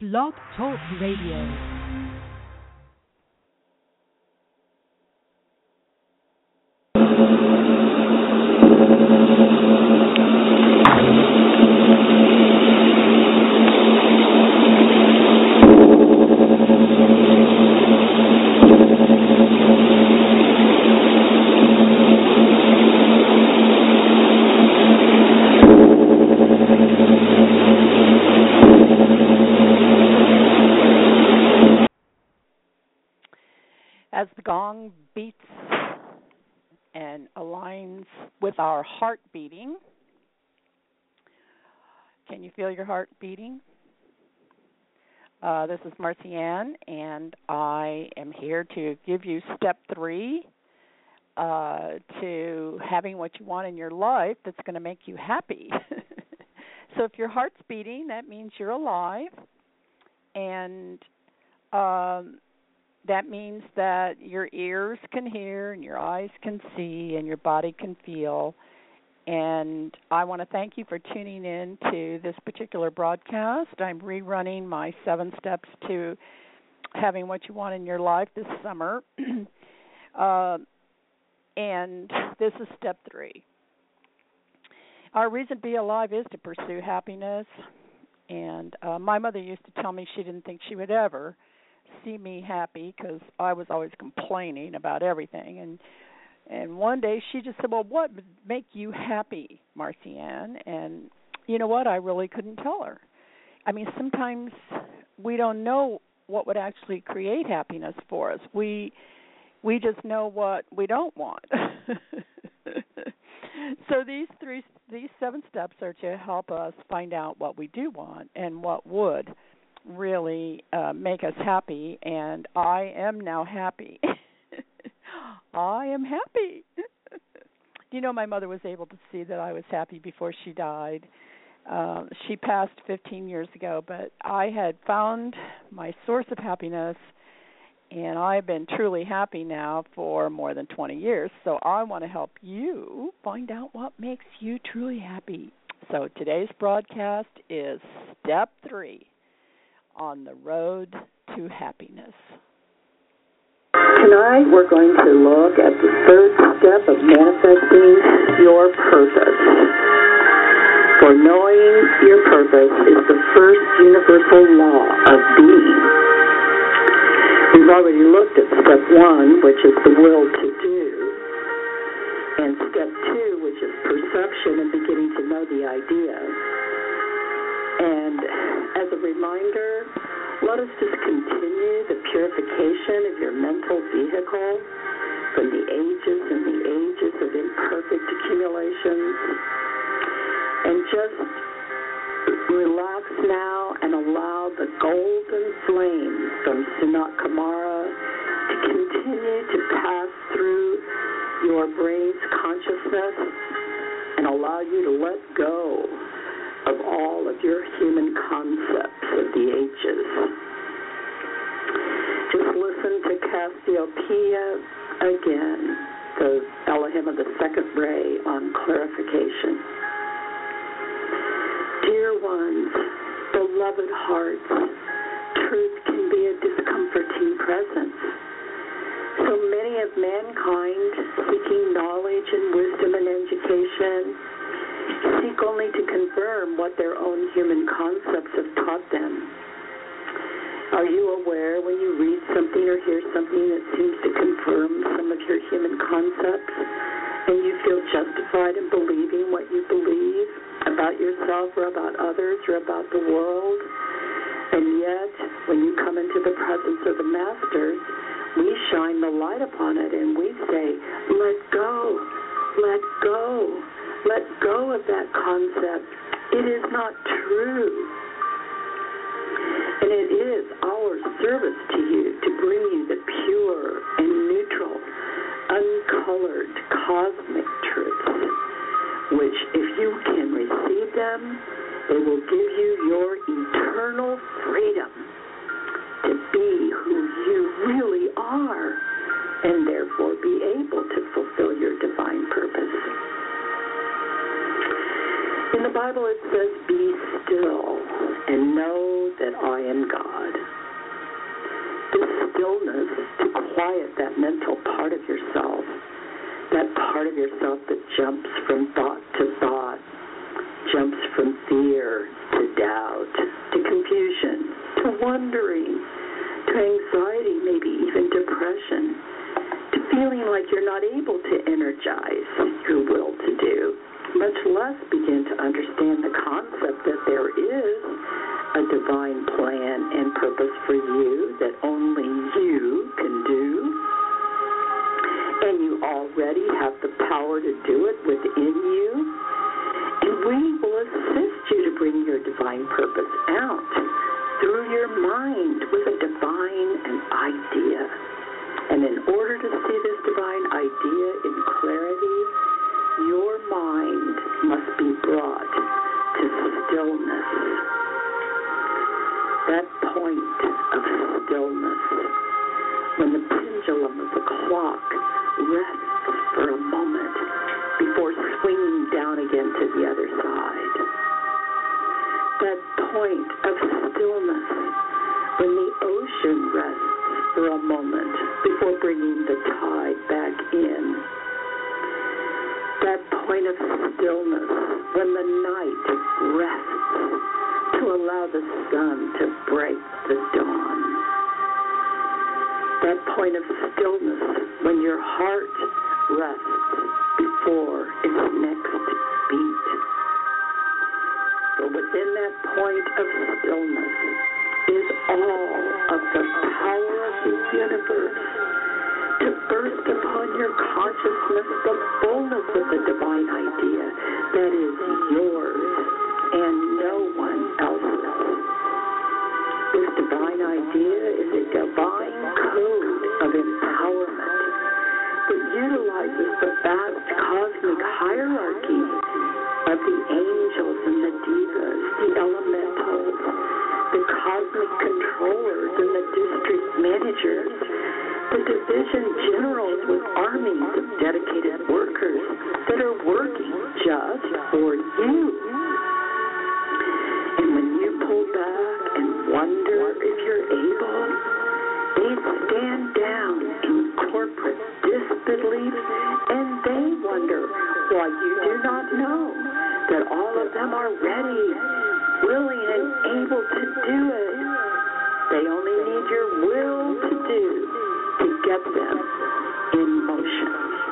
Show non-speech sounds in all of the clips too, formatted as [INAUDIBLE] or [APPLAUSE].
Blog Talk Radio. Our heart beating. Can you feel your heart beating? Uh, this is Marcy Ann, and I am here to give you step three uh, to having what you want in your life that's going to make you happy. [LAUGHS] so, if your heart's beating, that means you're alive, and um, that means that your ears can hear and your eyes can see and your body can feel. And I want to thank you for tuning in to this particular broadcast. I'm rerunning my seven steps to having what you want in your life this summer. [CLEARS THROAT] uh, and this is step three. Our reason to be alive is to pursue happiness. And uh, my mother used to tell me she didn't think she would ever see me happy because I was always complaining about everything and and one day she just said, "Well, what would make you happy, Marcy Ann?" And you know what? I really couldn't tell her. I mean, sometimes we don't know what would actually create happiness for us. We we just know what we don't want. [LAUGHS] so these three these seven steps are to help us find out what we do want and what would really uh, make us happy, and I am now happy. [LAUGHS] I am happy. [LAUGHS] you know, my mother was able to see that I was happy before she died. Uh, she passed 15 years ago, but I had found my source of happiness, and I've been truly happy now for more than 20 years. So I want to help you find out what makes you truly happy. So today's broadcast is step three on the road to happiness. Tonight we're going to look at the third step of manifesting your purpose. For knowing your purpose is the first universal law of being. We've already looked at step one, which is the will to do, and step two, which is perception and beginning to know the idea. And as a reminder, let us just continue the purification of your mental vehicle from the ages and the ages of imperfect accumulations. And just relax now and allow the golden flame from Sanat Kumara to continue to pass through your brain's consciousness and allow you to let go of all of your human concepts of the ages. Just listen to Cassiopeia again, the Elohim of the second ray on clarification. Dear ones, beloved hearts, truth can be a discomforting presence. So many of mankind seeking knowledge and wisdom and education seek only to confirm what their own human concepts have taught them. Are you aware when you read something or hear something that seems to confirm some of your human concepts and you feel justified in believing what you believe about yourself or about others or about the world? And yet, when you come into the presence of the masters, we shine the light upon it and we say, let go, let go. Let go of that concept. It is not true. And it is our service to you to bring you the pure and neutral, uncolored cosmic truths, which, if you can receive them, they will give you your eternal freedom to be who you really are and therefore be able to fulfill your divine purpose. In the Bible, it says, Be still and know that I am God. This stillness to quiet that mental part of yourself, that part of yourself that jumps from thought to thought, jumps from fear to doubt, to confusion, to wondering, to anxiety, maybe even depression, to feeling like you're not able to energize your less begin to understand the concept that there is a divine plan and purpose for you that only you can do. And you already have the power to do it within you. And we will assist you to bring your divine purpose out through your mind with a divine idea. And in order to see this divine idea in clarity, your mind must be brought to stillness. That point of stillness, when the pendulum of the clock rests for a moment before swinging down again to the other side. That point of stillness, when the ocean rests for a moment before bringing the when the night rests to allow the sun to break the dawn. That point of stillness when your heart rests before its next beat. But within that point of stillness is all of the power of the universe to burst upon your consciousness the fullness of the divine idea willing, and able to do it. They only need your will to do to get them in motion.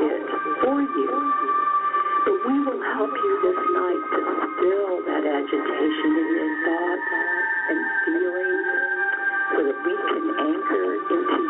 It for you. But we will help you this night to still that agitation in your thoughts and feelings so that we can anchor into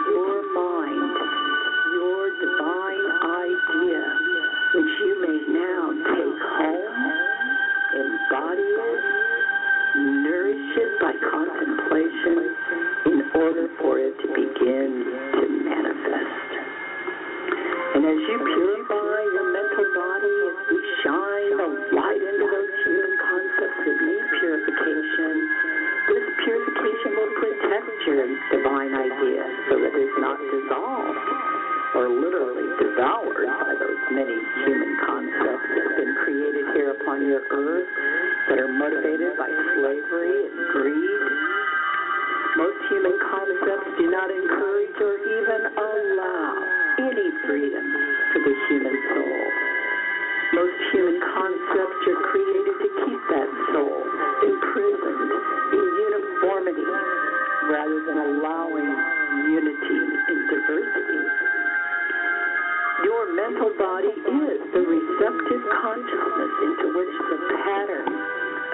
motivated by slavery and greed. Most human concepts do not encourage or even allow any freedom for the human soul. Most human concepts are created to keep that soul imprisoned in uniformity rather than allowing unity in diversity. Your mental body is the receptive consciousness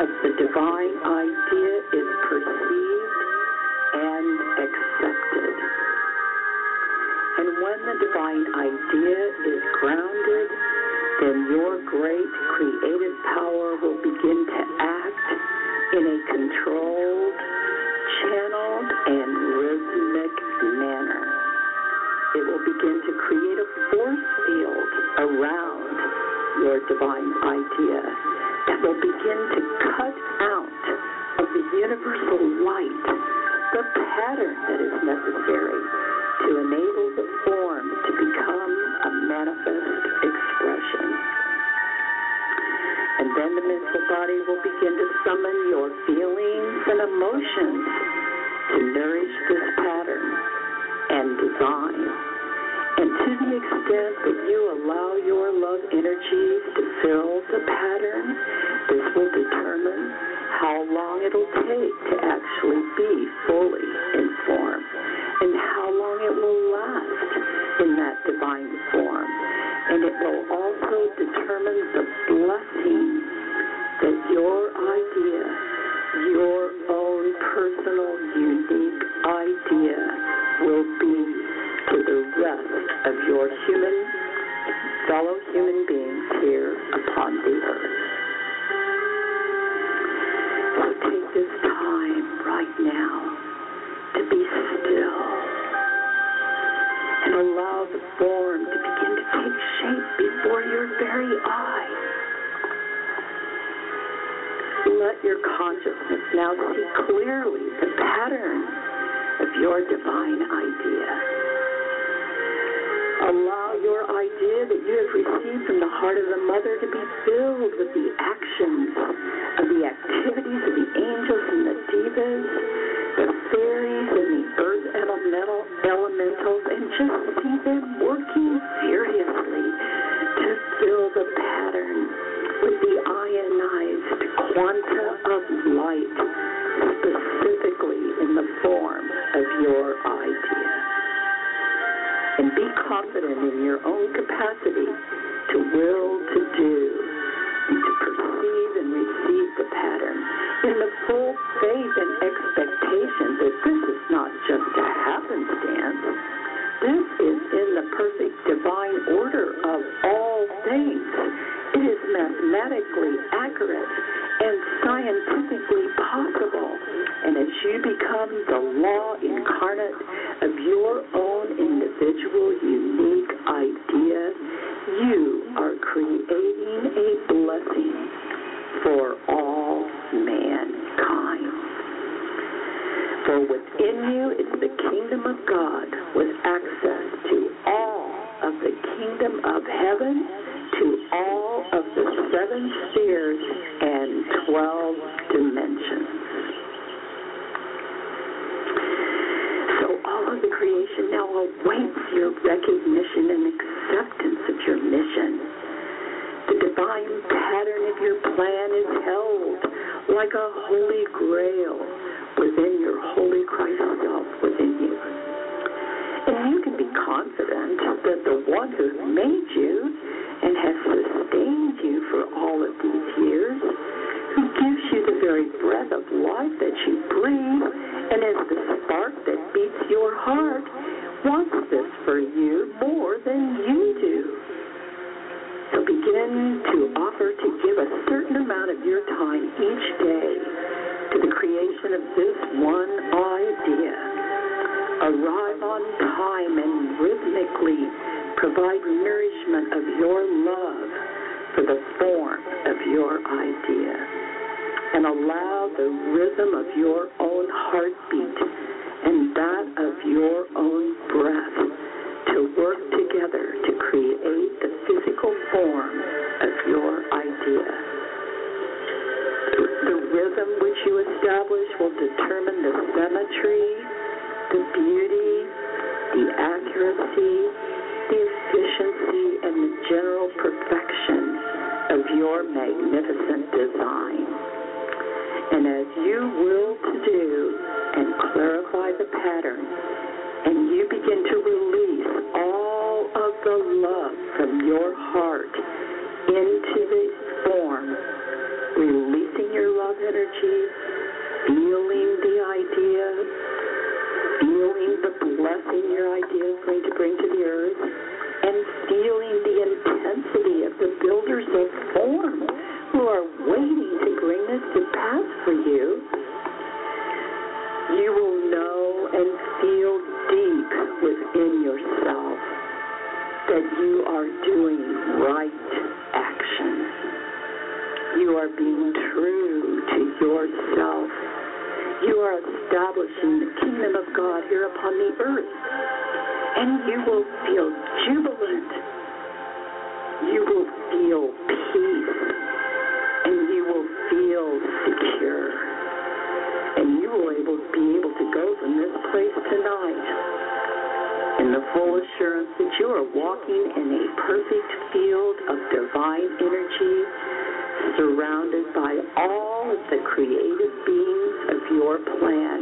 of the divine idea is perceived and accepted. And when the divine idea is grounded, then your great creative power will begin to act in a controlled, channeled, and rhythmic manner. It will begin to create a force field around your divine idea that will begin to cut out of the universal light the pattern that is necessary to enable the form to become a manifest expression. And then the mental body will begin to summon your feelings and emotions to nourish this pattern and design. And to the extent that you allow your love energies to fill the pattern, long it'll take to actually be fully in form and how long it will last in that divine form. And it will also determine the Let your consciousness now see clearly the pattern of your divine idea. Allow your idea that you have received from the heart of the mother to be filled with the actions of the activities of the angels and the devas, the fairies and the earth elemental elementals, and just see them working furiously quanta of light, specifically in the form of your idea and be confident in your own capacity to will, to do, and to perceive and receive the pattern in the full faith and expectation that this is not just a happenstance. This is in the perfect divine order of all things. It is mathematically accurate your recognition and acceptance of your mission. The divine pattern of your plan is held like a holy grail within your holy one idea. Arrive on time and rhythmically provide nourishment of your love for the form of your idea. And allow the rhythm of your own heartbeat and that of your own breath to work together to create the physical form of your idea. The rhythm which you establish will determine the symmetry, the beauty, the accuracy, the efficiency, and the general perfection of your magnificent design. And as you will to do and clarify the pattern, and you begin to release all of the love from your heart into the energy, feeling the idea, feeling the blessing your idea is going to bring to the earth, and feeling the intensity of the builders of form who are waiting to bring this to pass for you, you will know and feel deep within yourself that you are doing right. You are being true to yourself. You are establishing the kingdom of God here upon the earth. And you will feel jubilant. You will feel peace. And you will feel secure. And you will able, be able to go from this place tonight in the full assurance that you are walking in a perfect field of divine energy surrounded by all of the creative beings of your plan.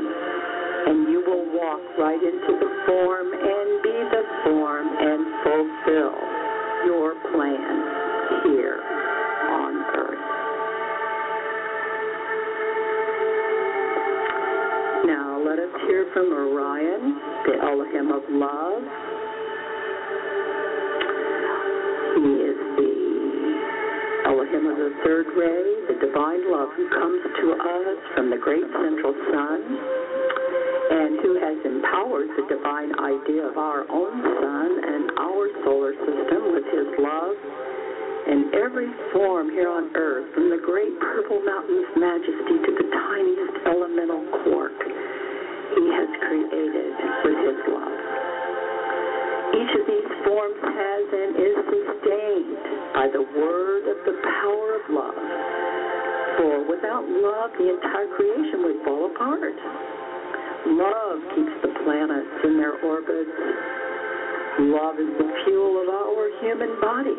And you will walk right into the form and be the form and fulfill your plan here on earth. Now let us hear from Orion, the Elohim of love. The third ray, the divine love who comes to us from the great central sun and who has empowered the divine idea of our own sun and our solar system with his love in every form here on earth, from the great purple mountain's majesty to the tiniest elemental quark he has created with his love. Each of these forms has and is sustained by the word of the power of love. For without love, the entire creation would fall apart. Love keeps the planets in their orbits. Love is the fuel of our human body.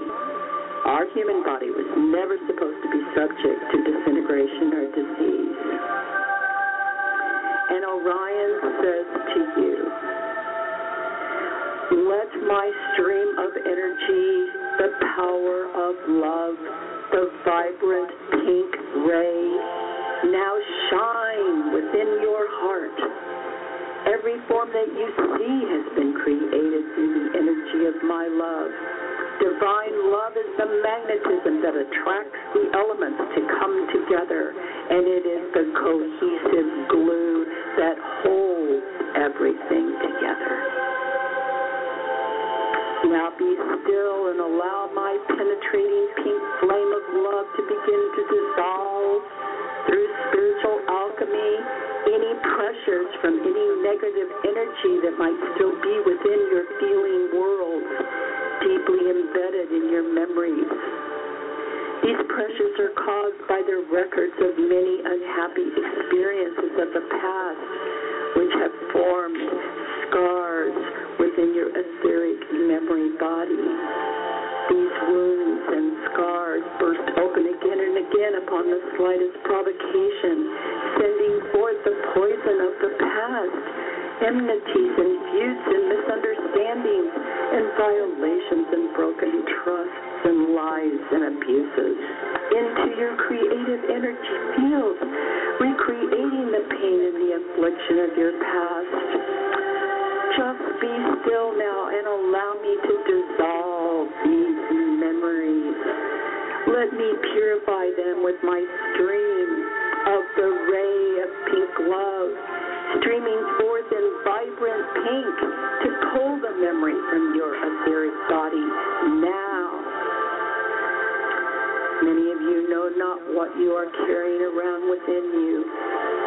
Our human body was never supposed to be subject to disintegration or disease. And Orion says to you, let my stream of energy, the power of love, the vibrant pink ray, now shine within your heart. Every form that you see has been created through the energy of my love. Divine love is the magnetism that attracts the elements to come together, and it is the cohesive glue that holds everything together. Now be still and allow my penetrating pink flame of love to begin to dissolve through spiritual alchemy any pressures from any negative energy that might still be within your feeling world, deeply embedded in your memories. These pressures are caused by the records of many unhappy experiences of the past, which have formed scars within your etheric memory body. These wounds and scars burst open again and again upon the slightest provocation, sending forth the poison of the past, enmities and feuds and misunderstandings, and violations and broken trusts and lies and abuses into your creative energy field, recreating the pain and the affliction of your past. Just be still now and allow me to dissolve these memories. Let me purify them with my stream of the ray of pink love, streaming forth in vibrant pink to pull the memory from your etheric body now. Many of you know not what you are carrying around within you,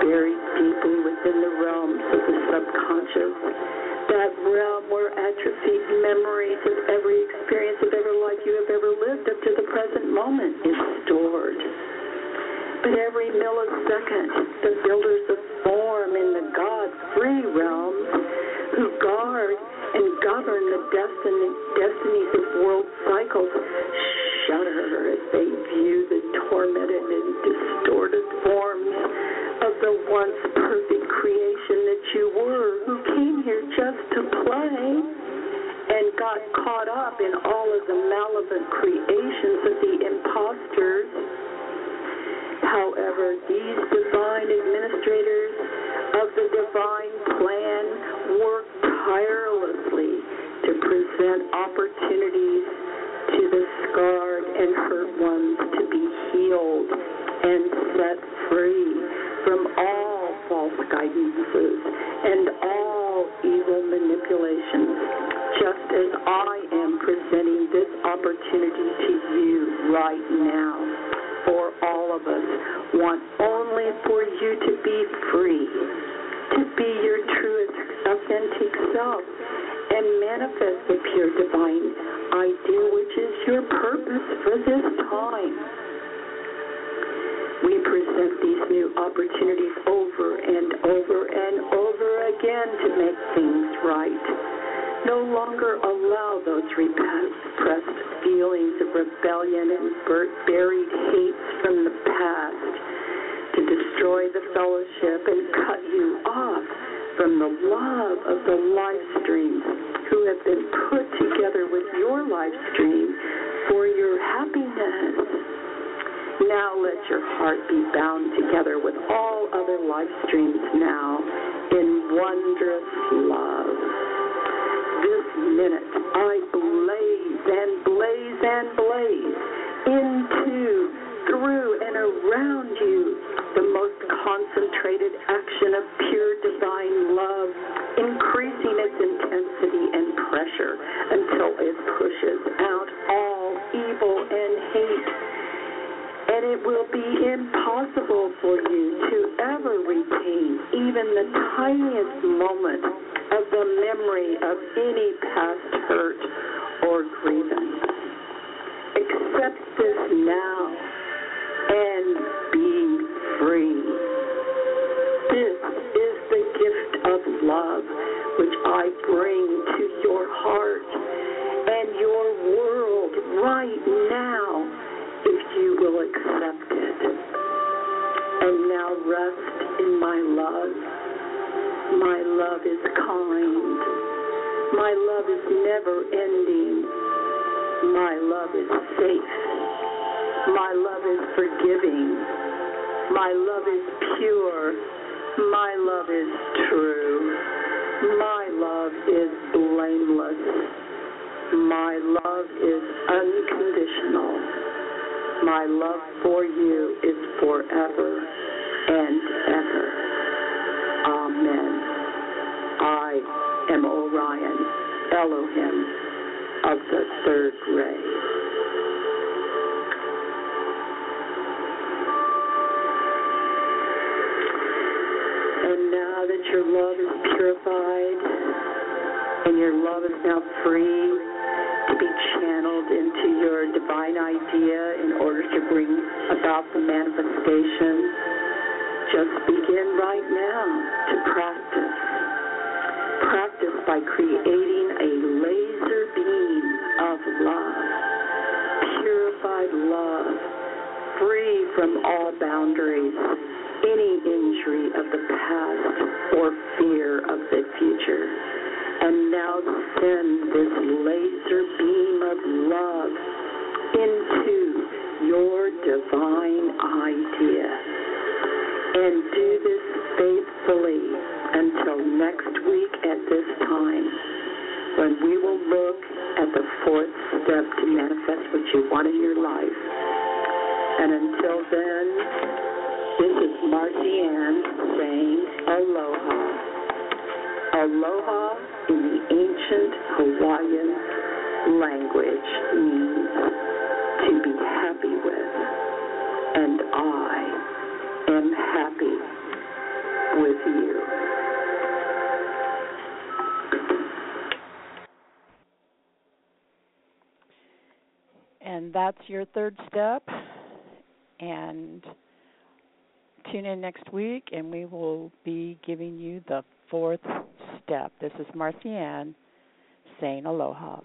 buried deeply within the realms of the subconscious that realm where atrophied memories of every experience of every life you have ever lived up to the present moment is stored. But every millisecond, the builders of form in the God free realm who guard and govern the destiny, destinies of world cycles shudder as they view the tormented and distorted forms the once perfect creation that you were, who came here just to play and got caught up in all of the malevolent creations of the imposters. However, these divine administrators of the divine plan work tirelessly to present opportunities to the scarred and hurt ones to and all evil manipulations, just as I am presenting this opportunity to you right now. For all of us want the past to destroy the fellowship and cut you off from the love of the live streams who have been put together with your live stream for your happiness. Now let your heart be bound together with all other live streams now in wondrous love. This minute I blaze and blaze and blaze into, around you the most concentrated action of pure divine love, increasing its intensity and pressure until it pushes out all evil and hate and it will be impossible for you to ever retain even the tiniest moment of the memory of any past hurt or grievance. Accept this now and be free. This is the gift of love which I bring to your heart and your world right now if you will accept it. And now rest in my love. My love is kind. My love is never ending. My love is safe. My love is forgiving. My love is pure. My love is true. My love is blameless. My love is unconditional. My love for you is forever and ever. Amen. I am Orion, Elohim of the third ray. Your love is purified and your love is now free to be channeled into your divine idea in order to bring about the manifestation, just begin right now to practice. Practice by creating a laser beam of love, purified love, free from all boundaries, any injury of the past send this laser beam of love into your divine idea. And do this faithfully until next week at this time when we will look at the fourth step to manifest what you want in your life. And until then, this is Marcy Ann Aloha in the ancient Hawaiian language means to be happy with. And I am happy with you. And that's your third step. And tune in next week, and we will be giving you the fourth step. This is Marcy Ann saying aloha.